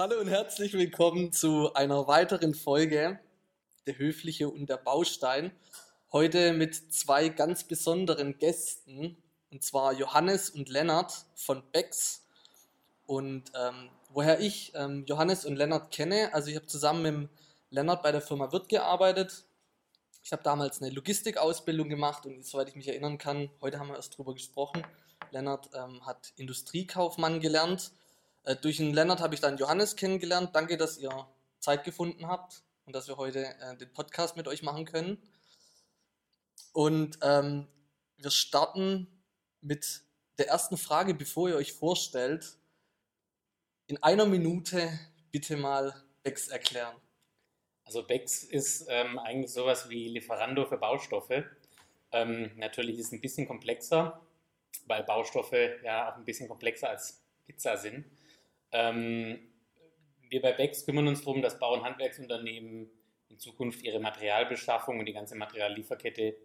Hallo und herzlich willkommen zu einer weiteren Folge Der Höfliche und der Baustein. Heute mit zwei ganz besonderen Gästen, und zwar Johannes und Lennart von Becks. Und ähm, woher ich ähm, Johannes und Lennart kenne, also ich habe zusammen mit Lennart bei der Firma Wirt gearbeitet. Ich habe damals eine Logistikausbildung gemacht und soweit ich mich erinnern kann, heute haben wir erst drüber gesprochen. Lennart ähm, hat Industriekaufmann gelernt. Äh, durch den Lennart habe ich dann Johannes kennengelernt. Danke, dass ihr Zeit gefunden habt und dass wir heute äh, den Podcast mit euch machen können. Und ähm, wir starten mit der ersten Frage, bevor ihr euch vorstellt. In einer Minute bitte mal Bex erklären. Also Bex ist ähm, eigentlich sowas wie Lieferando für Baustoffe. Ähm, natürlich ist es ein bisschen komplexer, weil Baustoffe ja auch ein bisschen komplexer als Pizza sind. Ähm, wir bei Bex kümmern uns darum, dass Bau- und Handwerksunternehmen in Zukunft ihre Materialbeschaffung und die ganze Materiallieferkette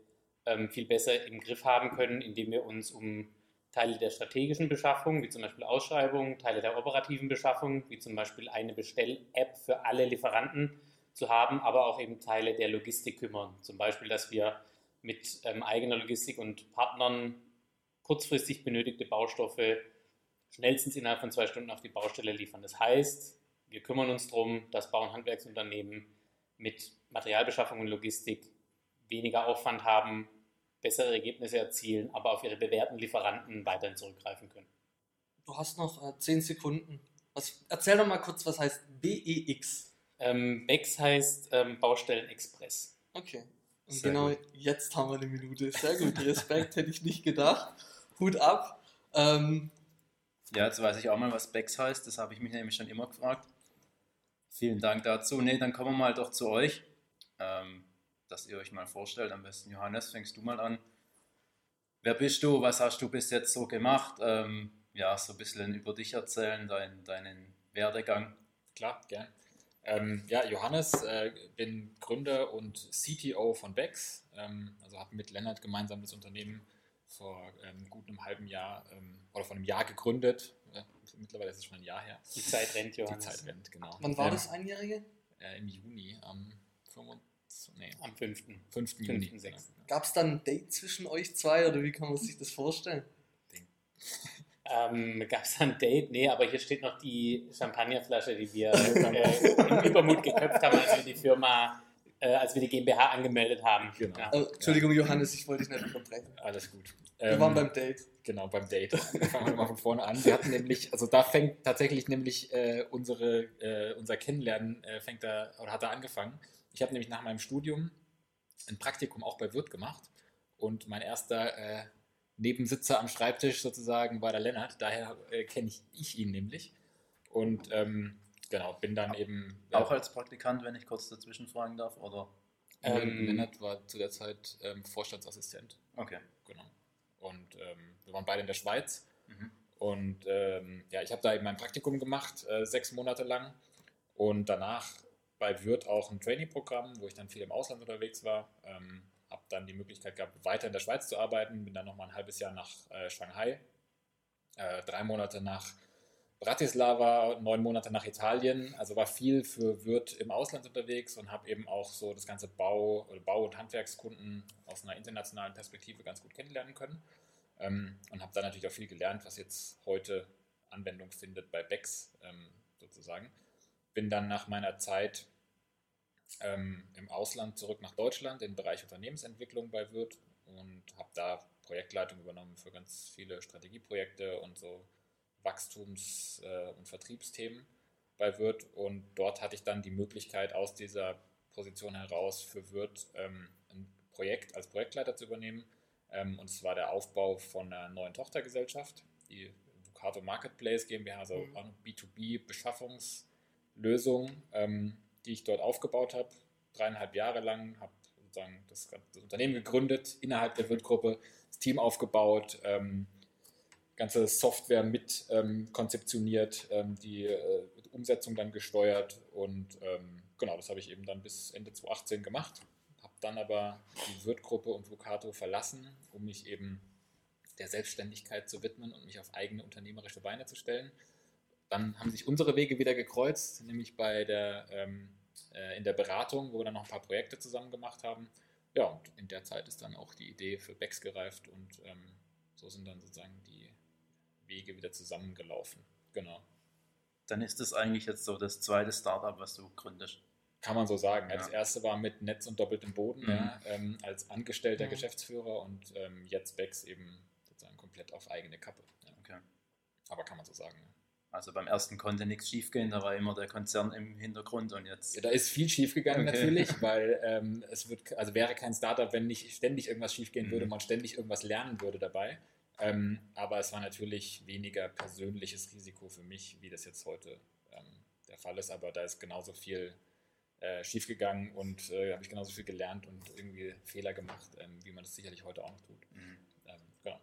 ähm, viel besser im Griff haben können, indem wir uns um Teile der strategischen Beschaffung, wie zum Beispiel Ausschreibungen, Teile der operativen Beschaffung, wie zum Beispiel eine Bestell-App für alle Lieferanten zu haben, aber auch eben Teile der Logistik kümmern. Zum Beispiel, dass wir mit ähm, eigener Logistik und Partnern kurzfristig benötigte Baustoffe schnellstens innerhalb von zwei Stunden auf die Baustelle liefern. Das heißt, wir kümmern uns darum, dass Bau- und Handwerksunternehmen mit Materialbeschaffung und Logistik weniger Aufwand haben, bessere Ergebnisse erzielen, aber auf ihre bewährten Lieferanten weiterhin zurückgreifen können. Du hast noch äh, zehn Sekunden. Was, erzähl doch mal kurz, was heißt BEX? Ähm, BEX heißt ähm, Baustellen Express. Okay. Und Sehr genau gut. jetzt haben wir eine Minute. Sehr gut. Respekt hätte ich nicht gedacht. Hut ab. Ähm, ja, jetzt weiß ich auch mal, was BEX heißt. Das habe ich mich nämlich schon immer gefragt. Vielen Dank dazu. Ne, dann kommen wir mal doch zu euch. Ähm, dass ihr euch mal vorstellt. Am besten Johannes, fängst du mal an. Wer bist du? Was hast du bis jetzt so gemacht? Ähm, ja, so ein bisschen über dich erzählen, dein, deinen Werdegang. Klar, gern. Ähm, ja, Johannes, äh, bin Gründer und CTO von Bex. Ähm, also habe mit Lennart gemeinsam das Unternehmen vor ähm, gut einem halben Jahr ähm, oder vor einem Jahr gegründet. Äh, mittlerweile ist es schon ein Jahr her. Die Zeit rennt, Johannes. Die Zeit rennt, genau. Wann war das Einjährige? Äh, Im Juni, am 25. Nee. Am 5. 5. Juni. 5. Gab es dann ein Date zwischen euch zwei oder wie kann man sich das vorstellen? ähm, Gab es ein Date? Nee, aber hier steht noch die Champagnerflasche, die wir äh, im Übermut geköpft haben, als wir die Firma, äh, als wir die GmbH angemeldet haben. Genau. Ja. Oh, Entschuldigung, Johannes, ich wollte dich nicht unterbrechen. Alles gut. Wir ähm, waren beim Date. Genau, beim Date. Fangen wir mal von vorne an. Wir hatten nämlich, also da fängt tatsächlich nämlich äh, unsere, äh, unser Kennenlernen äh, fängt da, oder hat da angefangen. Ich habe nämlich nach meinem Studium ein Praktikum auch bei Wirt gemacht und mein erster äh, Nebensitzer am Schreibtisch sozusagen war der Lennart, daher äh, kenne ich, ich ihn nämlich. Und ähm, genau, bin dann eben. Auch als Praktikant, wenn ich kurz dazwischen fragen darf, oder? Ähm, Lennart war zu der Zeit ähm, Vorstandsassistent. Okay. Genau. Und ähm, wir waren beide in der Schweiz. Mhm. Und ähm, ja, ich habe da eben mein Praktikum gemacht, äh, sechs Monate lang. Und danach bei Wirt auch ein Trainee-Programm, wo ich dann viel im Ausland unterwegs war. Ähm, habe dann die Möglichkeit gehabt, weiter in der Schweiz zu arbeiten. Bin dann nochmal ein halbes Jahr nach äh, Shanghai, äh, drei Monate nach Bratislava, neun Monate nach Italien. Also war viel für Wirt im Ausland unterwegs und habe eben auch so das ganze Bau, Bau- und Handwerkskunden aus einer internationalen Perspektive ganz gut kennenlernen können. Ähm, und habe dann natürlich auch viel gelernt, was jetzt heute Anwendung findet bei Becks ähm, sozusagen bin dann nach meiner Zeit ähm, im Ausland zurück nach Deutschland im Bereich Unternehmensentwicklung bei Wirt und habe da Projektleitung übernommen für ganz viele Strategieprojekte und so Wachstums- äh, und Vertriebsthemen bei Wirt. Und dort hatte ich dann die Möglichkeit, aus dieser Position heraus für Wirt ähm, ein Projekt als Projektleiter zu übernehmen. Ähm, und es war der Aufbau von einer neuen Tochtergesellschaft, die Ducato Marketplace GmbH, also mhm. B2B-Beschaffungs- Lösung, ähm, die ich dort aufgebaut habe, dreieinhalb Jahre lang, habe sozusagen das, das, Unternehmen gegründet, innerhalb der Wirt-Gruppe, das Team aufgebaut, ähm, ganze Software mit ähm, konzeptioniert, ähm, die äh, Umsetzung dann gesteuert und ähm, genau, das habe ich eben dann bis Ende 2018 gemacht, habe dann aber die Wirt-Gruppe und Vocato verlassen, um mich eben der Selbstständigkeit zu widmen und mich auf eigene unternehmerische Beine zu stellen dann haben sich unsere Wege wieder gekreuzt, nämlich bei der, ähm, äh, in der Beratung, wo wir dann noch ein paar Projekte zusammen gemacht haben. Ja, und in der Zeit ist dann auch die Idee für Becks gereift und ähm, so sind dann sozusagen die Wege wieder zusammengelaufen. Genau. Dann ist das eigentlich jetzt so das zweite Startup, was du gründest. Kann man so sagen. Ja. Das erste war mit Netz und doppeltem Boden Mhm. ja, ähm, als angestellter Mhm. Geschäftsführer und ähm, jetzt Becks eben sozusagen komplett auf eigene Kappe. Ja. Okay. Aber kann man so sagen. Ja. Also beim ersten konnte nichts schiefgehen, da war immer der Konzern im Hintergrund und jetzt. Ja, da ist viel schief gegangen Okay. natürlich, weil ähm, es wird, also wäre kein Startup, wenn nicht ständig irgendwas schief gehen würde, Mhm. man ständig irgendwas lernen würde dabei. Ähm, aber es war natürlich weniger persönliches Risiko für mich, wie das jetzt heute ähm, der Fall ist. Aber da ist genauso viel äh, schiefgegangen und äh, habe ich genauso viel gelernt und irgendwie Fehler gemacht, ähm, wie man das sicherlich heute auch noch tut. Mhm. Ähm, genau.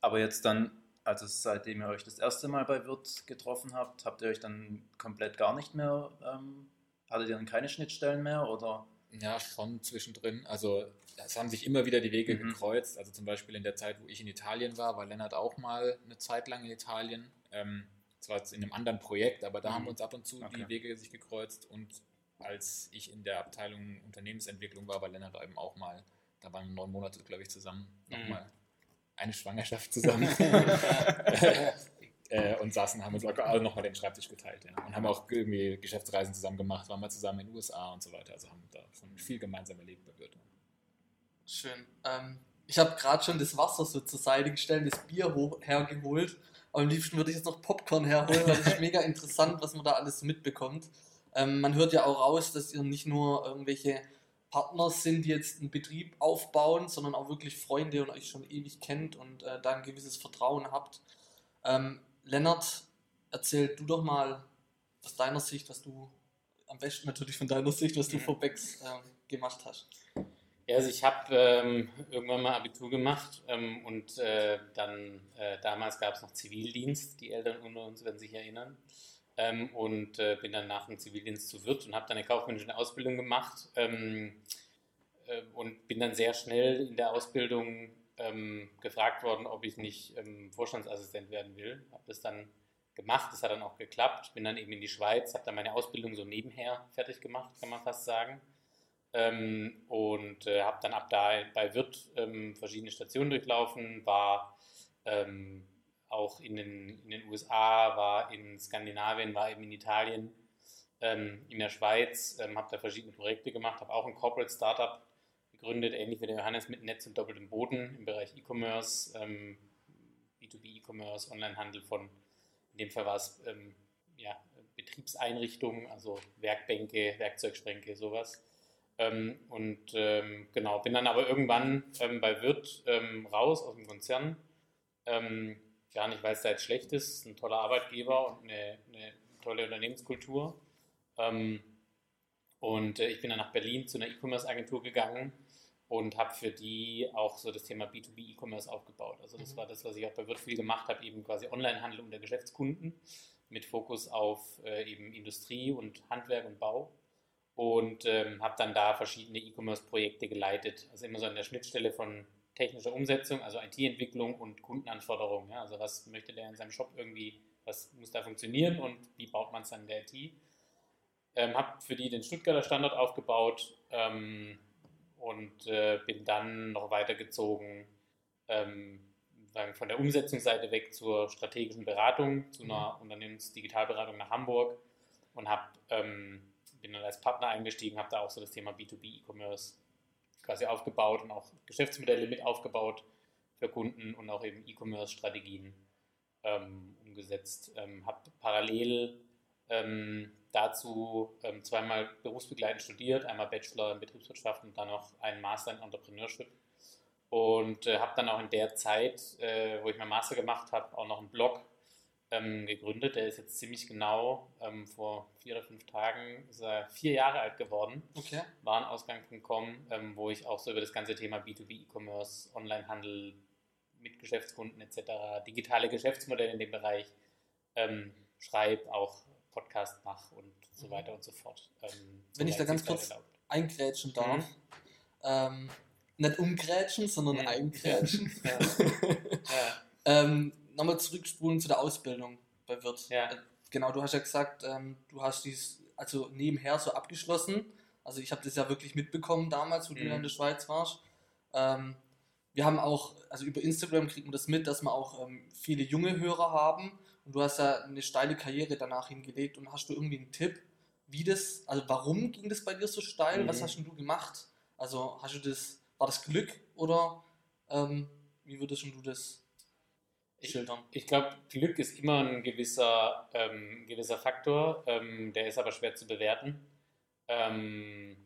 Aber jetzt dann, also seitdem ihr euch das erste Mal bei Wirt getroffen habt, habt ihr euch dann komplett gar nicht mehr, ähm, hattet ihr dann keine Schnittstellen mehr oder? Ja, schon zwischendrin. Also es haben sich immer wieder die Wege Mhm. gekreuzt. Also zum Beispiel in der Zeit, wo ich in Italien war, war Lennart auch mal eine Zeit lang in Italien. Ähm, zwar in einem anderen Projekt, aber da Mhm. haben wir uns ab und zu Okay. die Wege sich gekreuzt. Und als ich in der Abteilung Unternehmensentwicklung war, war Lennart eben auch mal, da waren wir neun Monate, glaube ich, zusammen, Mhm. nochmal eine Schwangerschaft zusammen. äh, und saßen, haben uns alle nochmal den Schreibtisch geteilt. Ja. Und haben auch irgendwie Geschäftsreisen zusammen gemacht, waren mal zusammen in den USA und so weiter. Also haben da schon viel gemeinsam erlebt bei Wirt. Schön. Ähm, ich habe gerade schon das Wasser so zur Seite gestellt, das Bier hoch, hergeholt. Aber am liebsten würde ich jetzt noch Popcorn herholen, weil das ist mega interessant, was man da alles mitbekommt. Ähm, man hört ja auch raus, dass ihr nicht nur irgendwelche Partner sind, die jetzt einen Betrieb aufbauen, sondern auch wirklich Freunde und euch schon ewig kennt und äh, da ein gewisses Vertrauen habt. Ähm, Lennart, erzähl du doch mal aus deiner Sicht, was du, am besten natürlich von deiner Sicht, was du Mhm. vor Becks ähm, gemacht hast. Ja, also ich habe ähm, irgendwann mal Abitur gemacht ähm, und äh, dann äh, damals gab es noch Zivildienst, die Eltern unter uns werden sich erinnern. Ähm, und äh, bin dann nach dem Zivildienst zu Wirt und habe dann eine kaufmännische Ausbildung gemacht ähm, äh, und bin dann sehr schnell in der Ausbildung ähm, gefragt worden, ob ich nicht ähm, Vorstandsassistent werden will. Habe das dann gemacht, das hat dann auch geklappt. Bin dann eben in die Schweiz, habe dann meine Ausbildung so nebenher fertig gemacht, kann man fast sagen. Ähm, und äh, habe dann ab da bei Wirt ähm, verschiedene Stationen durchlaufen, war ähm, auch in den, in den USA, war in Skandinavien, war eben in Italien, ähm, in der Schweiz, ähm, habe da verschiedene Projekte gemacht, habe auch ein Corporate Startup gegründet, ähnlich wie der Johannes mit Netz und doppeltem Boden im Bereich E-Commerce, ähm, B2B E-Commerce, Onlinehandel von, in dem Fall war es ähm, ja, Betriebseinrichtungen, also Werkbänke, Werkzeugschränke, sowas. Ähm, und ähm, genau, bin dann aber irgendwann ähm, bei Wirt ähm, raus aus dem Konzern. Ähm, gar nicht, weil es da jetzt schlecht ist, ein toller Arbeitgeber und eine, eine tolle Unternehmenskultur. Ähm, und äh, ich bin dann nach Berlin zu einer E-Commerce-Agentur gegangen und habe für die auch so das Thema B2B E-Commerce aufgebaut. Also das Mhm. war das, was ich auch bei Wirt viel gemacht habe, eben quasi Onlinehandel unter Geschäftskunden mit Fokus auf äh, eben Industrie und Handwerk und Bau und ähm, habe dann da verschiedene E-Commerce-Projekte geleitet. Also immer so an der Schnittstelle von technischer Umsetzung, also IT-Entwicklung und Kundenanforderungen. Ja? Also was möchte der in seinem Shop irgendwie, was muss da funktionieren und wie baut man es dann in der IT? Ähm, habe für die den Stuttgarter Standort aufgebaut ähm, und äh, bin dann noch weitergezogen ähm, von der Umsetzungsseite weg zur strategischen Beratung, zu einer Unternehmensdigitalberatung nach Hamburg und habe ähm, bin dann als Partner eingestiegen, habe da auch so das Thema B2B E-Commerce quasi aufgebaut und auch Geschäftsmodelle mit aufgebaut für Kunden und auch eben E-Commerce-Strategien ähm, umgesetzt. Ähm, habe parallel ähm, dazu ähm, zweimal berufsbegleitend studiert, einmal Bachelor in Betriebswirtschaft und dann noch einen Master in Entrepreneurship. Und äh, habe dann auch in der Zeit, äh, wo ich meinen Master gemacht habe, auch noch einen Blog ähm, gegründet. Der ist jetzt ziemlich genau ähm, vor vier oder fünf Tagen ist er vier Jahre alt geworden. Okay. Warenausgang.com, ähm, wo ich auch so über das ganze Thema B2B E-Commerce, Onlinehandel mit Geschäftskunden etc., digitale Geschäftsmodelle in dem Bereich ähm, schreibe, auch Podcast mache und so Mhm. weiter und so fort. Ähm, Wenn ich da ganz kurz erlaubt. eingrätschen darf. Mhm. Ähm, nicht umgrätschen, sondern Mhm. eingrätschen. Ja. Ja. ähm, Nochmal zurückspulen zu der Ausbildung. bei Wirt. Ja. Äh, Genau, du hast ja gesagt, ähm, du hast dies also nebenher so abgeschlossen. Also ich habe das ja wirklich mitbekommen damals, wo du Mhm. ja in der Schweiz warst. Ähm, wir haben auch, also über Instagram kriegt man das mit, dass wir auch ähm, viele junge Hörer haben. Und du hast ja eine steile Karriere danach hingelegt. Und hast du irgendwie einen Tipp, wie das, also warum ging das bei dir so steil? Was Mhm. hast denn du gemacht? Also hast du das, war das Glück oder ähm, wie würdest du das schildern? Ich glaube, Glück ist immer ein gewisser, ähm, gewisser Faktor, ähm, der ist aber schwer zu bewerten. Ähm,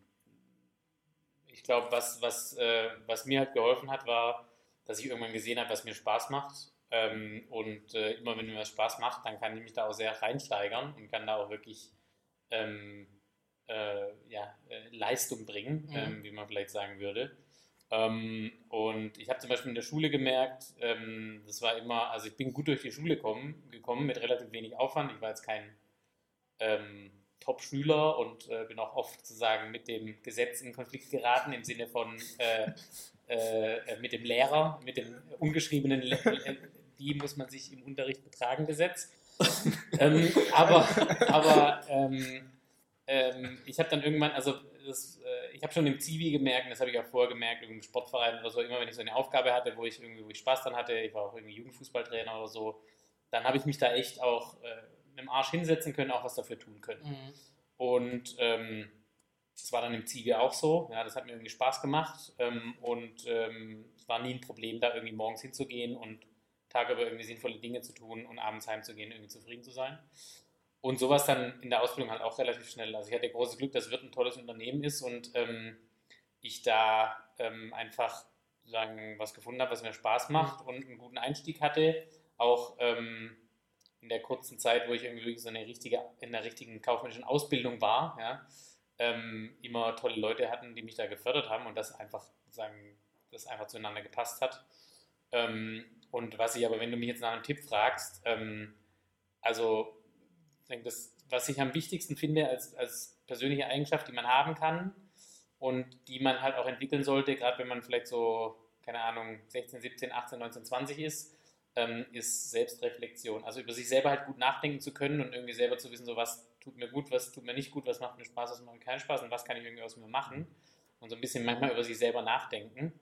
ich glaube, was, was, äh, was mir halt geholfen hat, war, dass ich irgendwann gesehen habe, was mir Spaß macht. Ähm, und äh, immer wenn mir was Spaß macht, dann kann ich mich da auch sehr reinsteigern und kann da auch wirklich ähm, äh, ja, äh, Leistung bringen, Mhm. ähm, wie man vielleicht sagen würde. Ähm, und ich habe zum Beispiel in der Schule gemerkt, ähm, das war immer, also ich bin gut durch die Schule kommen, gekommen mit relativ wenig Aufwand. Ich war jetzt kein ähm, Top-Schüler und äh, bin auch oft sozusagen mit dem Gesetz in Konflikt geraten im Sinne von äh, äh, mit dem Lehrer, mit dem ungeschriebenen, Le äh, wie muss man sich im Unterricht betragen, Gesetz. ähm, aber aber ähm, ähm, ich habe dann irgendwann, also das, äh, ich habe schon im Zivi gemerkt, und das habe ich auch vorher gemerkt, im Sportverein oder so, immer wenn ich so eine Aufgabe hatte, wo ich irgendwie wo ich Spaß dran hatte, ich war auch irgendwie Jugendfußballtrainer oder so, dann habe ich mich da echt auch äh, mit dem Arsch hinsetzen können, auch was dafür tun können. Mhm. Und ähm, das war dann im Zivi auch so. Ja, das hat mir irgendwie Spaß gemacht. Ähm, und ähm, es war nie ein Problem, da irgendwie morgens hinzugehen und tageüber irgendwie sinnvolle Dinge zu tun und abends heimzugehen, irgendwie zufrieden zu sein. Und sowas dann in der Ausbildung halt auch relativ schnell. Also ich hatte großes Glück, dass Wirt ein tolles Unternehmen ist und ähm, ich da ähm, einfach sagen, was gefunden habe, was mir Spaß macht und einen guten Einstieg hatte. Auch ähm, in der kurzen Zeit, wo ich irgendwie so eine richtige, in der richtigen kaufmännischen Ausbildung war, ja, ähm, immer tolle Leute hatten, die mich da gefördert haben und das einfach sagen, das einfach zueinander gepasst hat. Ähm, und was ich aber, wenn du mich jetzt nach einem Tipp fragst, ähm, also das, was ich am wichtigsten finde als, als persönliche Eigenschaft, die man haben kann und die man halt auch entwickeln sollte, gerade wenn man vielleicht so, keine Ahnung, 16, 17, 18, 19, 20 ist, ähm, ist Selbstreflexion. Also über sich selber halt gut nachdenken zu können und irgendwie selber zu wissen, so was tut mir gut, was tut mir nicht gut, was macht mir Spaß, was macht mir keinen Spaß und was kann ich irgendwie aus mir machen. Und so ein bisschen manchmal über sich selber nachdenken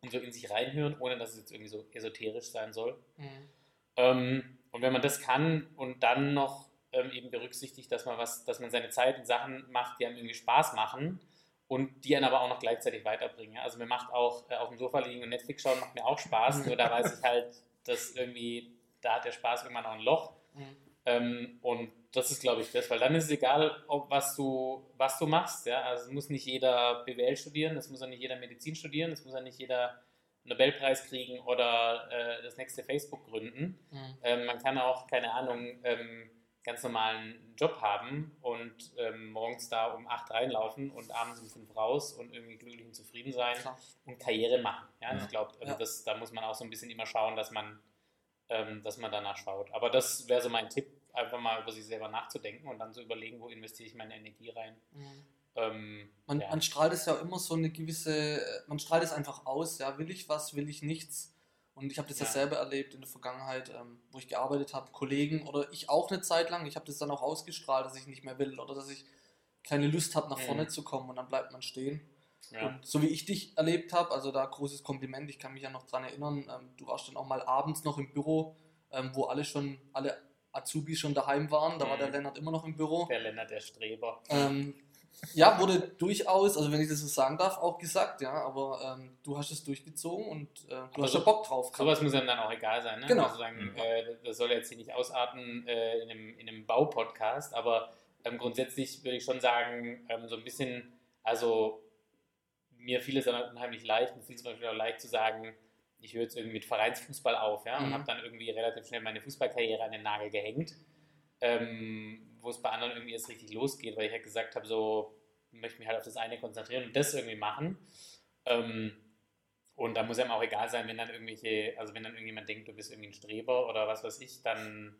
und so in sich reinhören, ohne dass es jetzt irgendwie so esoterisch sein soll. Mhm. Ähm, und wenn man das kann und dann noch ähm, eben berücksichtigt, dass man was, dass man seine Zeit in Sachen macht, die einem irgendwie Spaß machen und die einen aber auch noch gleichzeitig weiterbringen. Also mir macht auch äh, auf dem Sofa liegen und Netflix schauen macht mir auch Spaß, nur da weiß ich halt, dass irgendwie, da hat der Spaß irgendwann auch ein Loch. Mhm. Ähm, und das ist, glaube ich, das, weil dann ist es egal, ob was du, was du machst. Ja? Also es muss nicht jeder BWL studieren, es muss auch nicht jeder Medizin studieren, es muss auch nicht jeder Nobelpreis kriegen oder äh, das nächste Facebook gründen. Mhm. Ähm, man kann auch, keine Ahnung, ähm, ganz normalen Job haben und ähm, morgens da um 8 reinlaufen und abends um 5 raus und irgendwie glücklich und zufrieden sein Klar. und Karriere machen. Ja, Ja. ich glaube, also Ja. das, da muss man auch so ein bisschen immer schauen, dass man, ähm, dass man danach schaut. Aber das wäre so mein Tipp, einfach mal über sich selber nachzudenken und dann zu überlegen, wo investiere ich meine Energie rein. Mhm. Ähm, Man, ja. man strahlt es ja immer so eine gewisse, man strahlt es einfach aus, ja, will ich was, will ich nichts. Und ich habe das ja. Selber erlebt in der Vergangenheit, ähm, wo ich gearbeitet habe, Kollegen oder ich auch eine Zeit lang, ich habe das dann auch ausgestrahlt, dass ich nicht mehr will oder dass ich keine Lust habe, nach Mhm. vorne zu kommen und dann bleibt man stehen. ja. Und so wie ich dich erlebt habe, also da großes Kompliment, ich kann mich ja noch dran erinnern, ähm, du warst dann auch mal abends noch im Büro, ähm, wo alle schon, alle Azubis schon daheim waren, da war Mhm. der Lennart immer noch im Büro. Der Lennart, der Streber. Ähm, ja, wurde durchaus, also wenn ich das so sagen darf, auch gesagt, ja, aber ähm, du hast es durchgezogen und äh, du Aber hast so- da Bock drauf gehabt. Sowas muss einem dann auch egal sein. Ne? Genau. Also sagen, äh, das soll jetzt hier nicht ausarten äh, in einem, in einem Baupodcast, aber ähm, grundsätzlich würde ich schon sagen, ähm, so ein bisschen, also mir fiel es dann unheimlich leicht, mir fiel es zum Beispiel auch leicht zu sagen, ich höre jetzt irgendwie mit Vereinsfußball auf, ja, und Mhm. habe dann irgendwie relativ schnell meine Fußballkarriere an den Nagel gehängt, ähm, wo es bei anderen irgendwie erst richtig losgeht, weil ich halt gesagt habe, so, ich möchte mich halt auf das eine konzentrieren und das irgendwie machen. Ähm, und da muss einem auch egal sein, wenn dann irgendwelche, also wenn dann irgendjemand denkt, du bist irgendwie ein Streber oder was weiß ich, dann,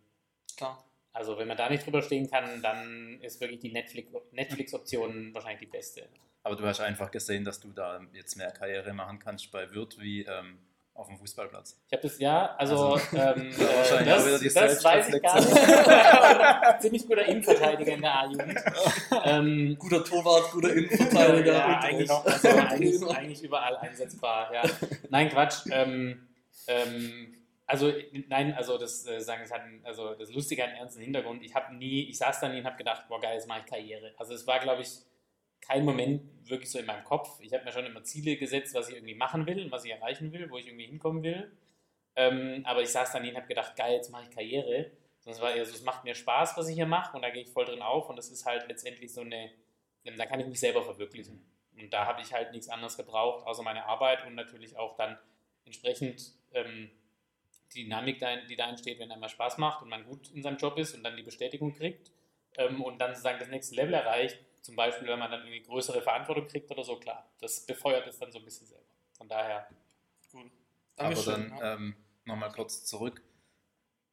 Klar. also wenn man da nicht drüber stehen kann, dann ist wirklich die Netflix- Netflix-Option wahrscheinlich die beste. Aber du hast einfach gesehen, dass du da jetzt mehr Karriere machen kannst bei Wirt wie ähm, auf dem Fußballplatz. Ich habe das, ja, also, Also, ähm, wieder das, die das weiß ich gar nicht. Ziemlich guter Innenverteidiger in der A-Jugend. ähm, Guter Torwart, guter Innenverteidiger. ja, eigentlich, auch- also eigentlich, eigentlich überall einsetzbar. Ja. Nein, Quatsch. Ähm, ähm, also nein, also das äh, sagen, es hat einen, also das Lustige hat einen ernsten Hintergrund. Ich habe nie, ich saß da nie und habe gedacht, boah geil, jetzt mache ich Karriere. Also es war, glaube ich, kein Moment wirklich so in meinem Kopf. Ich habe mir schon immer Ziele gesetzt, was ich irgendwie machen will und was ich erreichen will, wo ich irgendwie hinkommen will. Ähm, aber ich saß da nie und habe gedacht, geil, jetzt mache ich Karriere. Es war eher so, es macht mir Spaß, was ich hier mache und da gehe ich voll drin auf und das ist halt letztendlich so eine, da kann ich mich selber verwirklichen. Und da habe ich halt nichts anderes gebraucht, außer meine Arbeit und natürlich auch dann entsprechend ähm, die Dynamik, die da entsteht, wenn einmal Spaß macht und man gut in seinem Job ist und dann die Bestätigung kriegt ähm, und dann sozusagen das nächste Level erreicht, zum Beispiel, wenn man dann irgendwie größere Verantwortung kriegt oder so, klar, das befeuert es dann so ein bisschen selber. Von daher, Aber Dankeschön, dann ja. ähm, nochmal kurz zurück.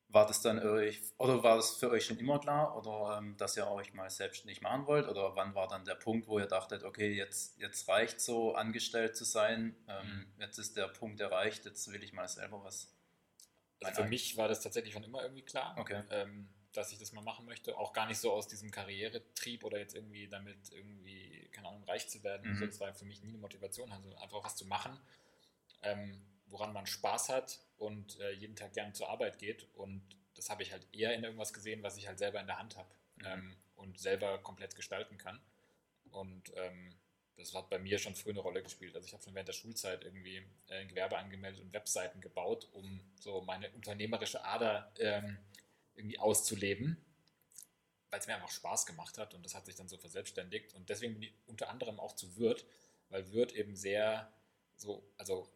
War das dann euch, oder war das für euch schon immer klar, oder ähm, dass ihr euch mal selbstständig machen wollt? Oder wann war dann der Punkt, wo ihr dachtet, okay, jetzt, jetzt reicht so, angestellt zu sein, ähm, jetzt ist der Punkt erreicht, jetzt will ich mal selber was. Also für mich war das tatsächlich schon immer irgendwie klar, Okay. ähm, dass ich das mal machen möchte. Auch gar nicht so aus diesem Karrieretrieb oder jetzt irgendwie damit irgendwie, keine Ahnung, reich zu werden. Mhm. So, das war für mich nie eine Motivation, also einfach was zu machen, ähm, woran man Spaß hat und äh, jeden Tag gerne zur Arbeit geht. Und das habe ich halt eher in irgendwas gesehen, was ich halt selber in der Hand habe Mhm. ähm, und selber komplett gestalten kann. Und ähm, das hat bei mir schon früh eine Rolle gespielt. Also ich habe schon während der Schulzeit irgendwie äh, ein Gewerbe angemeldet und Webseiten gebaut, um so meine unternehmerische Ader ähm, irgendwie auszuleben, weil es mir einfach Spaß gemacht hat und das hat sich dann so verselbstständigt. Und deswegen bin ich unter anderem auch zu Wirt, weil Wirt eben sehr so, also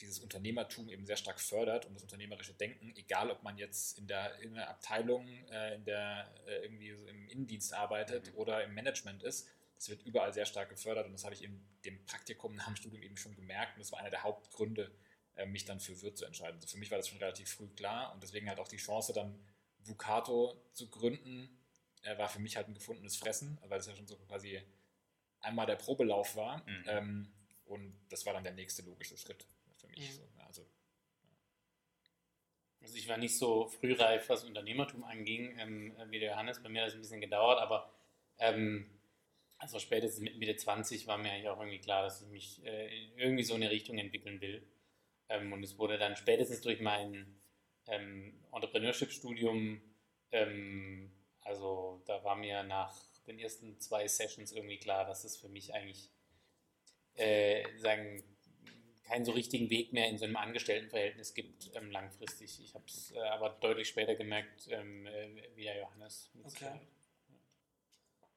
dieses Unternehmertum eben sehr stark fördert und das unternehmerische Denken, egal ob man jetzt in der, in der Abteilung, äh, in der äh, irgendwie so im Innendienst arbeitet Mhm. oder im Management ist, das wird überall sehr stark gefördert und das habe ich in dem Praktikum nach dem Studium eben schon gemerkt und das war einer der Hauptgründe, äh, mich dann für Wirt zu entscheiden. Also für mich war das schon relativ früh klar und deswegen halt auch die Chance dann Vucato zu gründen, äh, war für mich halt ein gefundenes Fressen, weil das ja schon so quasi einmal der Probelauf war Mhm. ähm, und das war dann der nächste logische Schritt für mich. Mhm. So, ja, also Also ich war nicht so frühreif, was Unternehmertum anging, ähm, wie der Johannes. Bei mir hat es ein bisschen gedauert, aber ähm, also spätestens mit Mitte 20 war mir eigentlich auch irgendwie klar, dass ich mich äh, in irgendwie so eine Richtung entwickeln will. Ähm, und es wurde dann spätestens durch mein ähm, Entrepreneurship-Studium, ähm, also da war mir nach den ersten zwei Sessions irgendwie klar, dass es für mich eigentlich äh, sagen, keinen so richtigen Weg mehr in so einem Angestelltenverhältnis gibt ähm, langfristig. Ich habe es äh, aber deutlich später gemerkt, ähm, äh, wie der Johannes. Okay.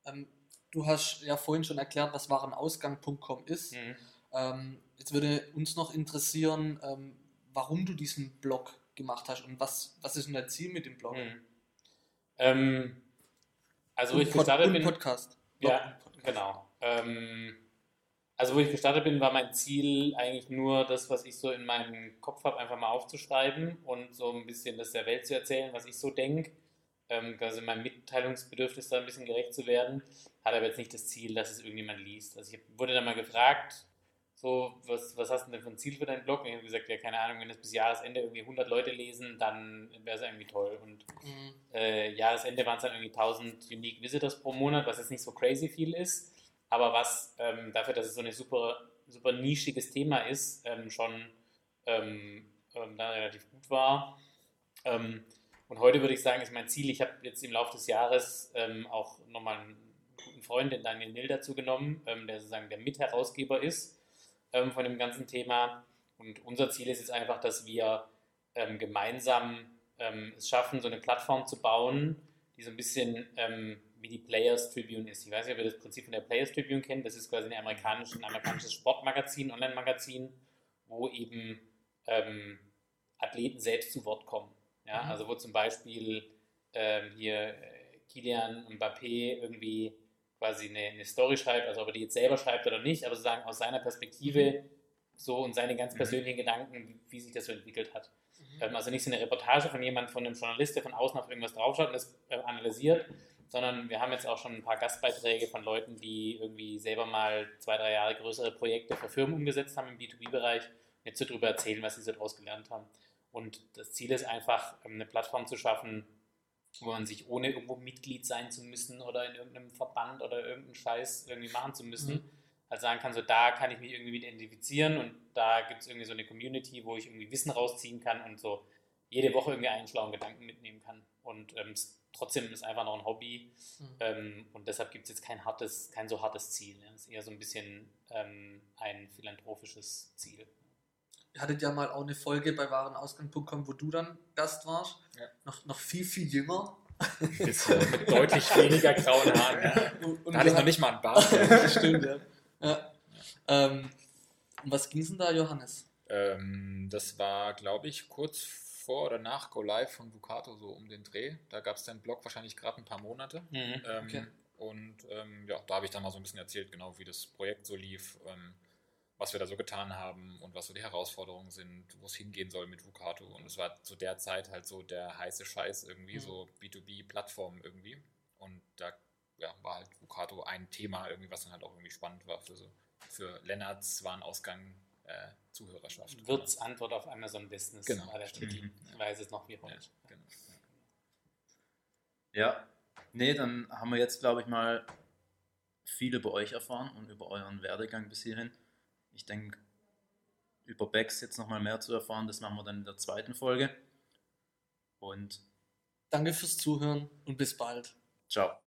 Ähm, du hast ja vorhin schon erklärt, was warenausgang.com ist. Mhm. Ähm, jetzt würde uns noch interessieren, ähm, warum du diesen Blog gemacht hast und was, was ist denn dein Ziel mit dem Blog? Mhm. Ähm, also, wo ich gestartet bin. Podcast. Blog Ja, Podcast. genau. Ähm, also wo ich gestartet bin, war mein Ziel eigentlich nur das, was ich so in meinem Kopf habe, einfach mal aufzuschreiben und so ein bisschen das der Welt zu erzählen, was ich so denke. Ähm, also meinem Mitteilungsbedürfnis da ein bisschen gerecht zu werden. Hat aber jetzt nicht das Ziel, dass es irgendjemand liest. Also ich wurde dann mal gefragt, so, was, was hast du denn für ein Ziel für deinen Blog? Und ich habe gesagt, ja, keine Ahnung, wenn das bis Jahresende irgendwie 100 Leute lesen, dann wäre es irgendwie toll. Und Mhm. äh, Jahresende waren es dann irgendwie 1000 Unique Visitors pro Monat, was jetzt nicht so crazy viel ist, aber was ähm, dafür, dass es so ein super, super nischiges Thema ist, ähm, schon ähm, ähm, dann relativ gut war. Ähm, und heute würde ich sagen, ist mein Ziel, ich habe jetzt im Laufe des Jahres ähm, auch nochmal einen guten Freund, den Daniel Nill, dazu genommen, der sozusagen der Mitherausgeber ist ähm, von dem ganzen Thema. Und unser Ziel ist jetzt einfach, dass wir ähm, gemeinsam ähm, es schaffen, so eine Plattform zu bauen, die so ein bisschen ähm, wie die Players Tribune ist. Ich weiß nicht, ob ihr das Prinzip von der Players Tribune kennt. Das ist quasi eine amerikanische, ein amerikanisches Sportmagazin, Online-Magazin, wo eben ähm, Athleten selbst zu Wort kommen. Ja? Mhm. Also wo zum Beispiel hier äh, Kilian Mbappé irgendwie quasi eine, eine Story schreibt, also ob er die jetzt selber schreibt oder nicht, aber sozusagen aus seiner Perspektive so und seine ganz Mhm. persönlichen Gedanken, wie, sich das so entwickelt hat. Mhm. Ähm, also nicht so eine Reportage von jemand, von einem Journalist, der von außen auf irgendwas draufschaut und das äh, analysiert, sondern wir haben jetzt auch schon ein paar Gastbeiträge von Leuten, die irgendwie selber mal zwei, drei Jahre größere Projekte für Firmen umgesetzt haben im B2B-Bereich nicht so drüber erzählen, was sie so draus gelernt haben. Und das Ziel ist einfach, ähm, eine Plattform zu schaffen, wo man sich ohne irgendwo Mitglied sein zu müssen oder in irgendeinem Verband oder irgendeinen Scheiß irgendwie machen zu müssen, Mhm. halt sagen kann, so da kann ich mich irgendwie mit identifizieren und da gibt es irgendwie so eine Community, wo ich irgendwie Wissen rausziehen kann und so jede Woche irgendwie einen schlauen Gedanken mitnehmen kann. Und ähm, trotzdem ist es einfach noch ein Hobby Mhm. ähm, und deshalb gibt es jetzt kein hartes, kein so hartes Ziel. Ne? Es ist eher so ein bisschen ähm, ein philanthropisches Ziel. Ihr hattet ja mal auch eine Folge bei warenausgang.com, wo du dann Gast warst. Ja. Noch, noch viel, viel jünger. Bisschen mit deutlich weniger grauen Haaren. Ja. Und, und Da hatte ich du noch nicht mal einen Bart. hast- Stimmt, ja. ja. Ähm, um was ging es denn da, Johannes? Ähm, das war, glaube ich, kurz vor oder nach Go Live von Vukato, so um den Dreh. Da gab es den Blog wahrscheinlich gerade ein paar Monate. Mhm. Ähm, Okay. Und ähm, ja, da habe ich dann mal so ein bisschen erzählt, genau wie das Projekt so lief, ähm, was wir da so getan haben und was so die Herausforderungen sind, wo es hingehen soll mit Vukato. Und es war zu der Zeit halt so der heiße Scheiß irgendwie, Mhm. so B2B-Plattform irgendwie. Und da ja, war halt Vukato ein Thema irgendwie, was dann halt auch irgendwie spannend war für so für Lennarts Warenausgang äh, Zuhörerschaft. Wirts Antwort auf Amazon Business Genau. war der Titel. Mhm. Ich weiß es noch wie Ja, heute. genau. Ja, nee, dann haben wir jetzt, glaube ich, mal viel über euch erfahren und über euren Werdegang bis hierhin. Ich denke, über Becks jetzt nochmal mehr zu erfahren, das machen wir dann in der zweiten Folge. Und Danke fürs Zuhören und bis bald. ciao.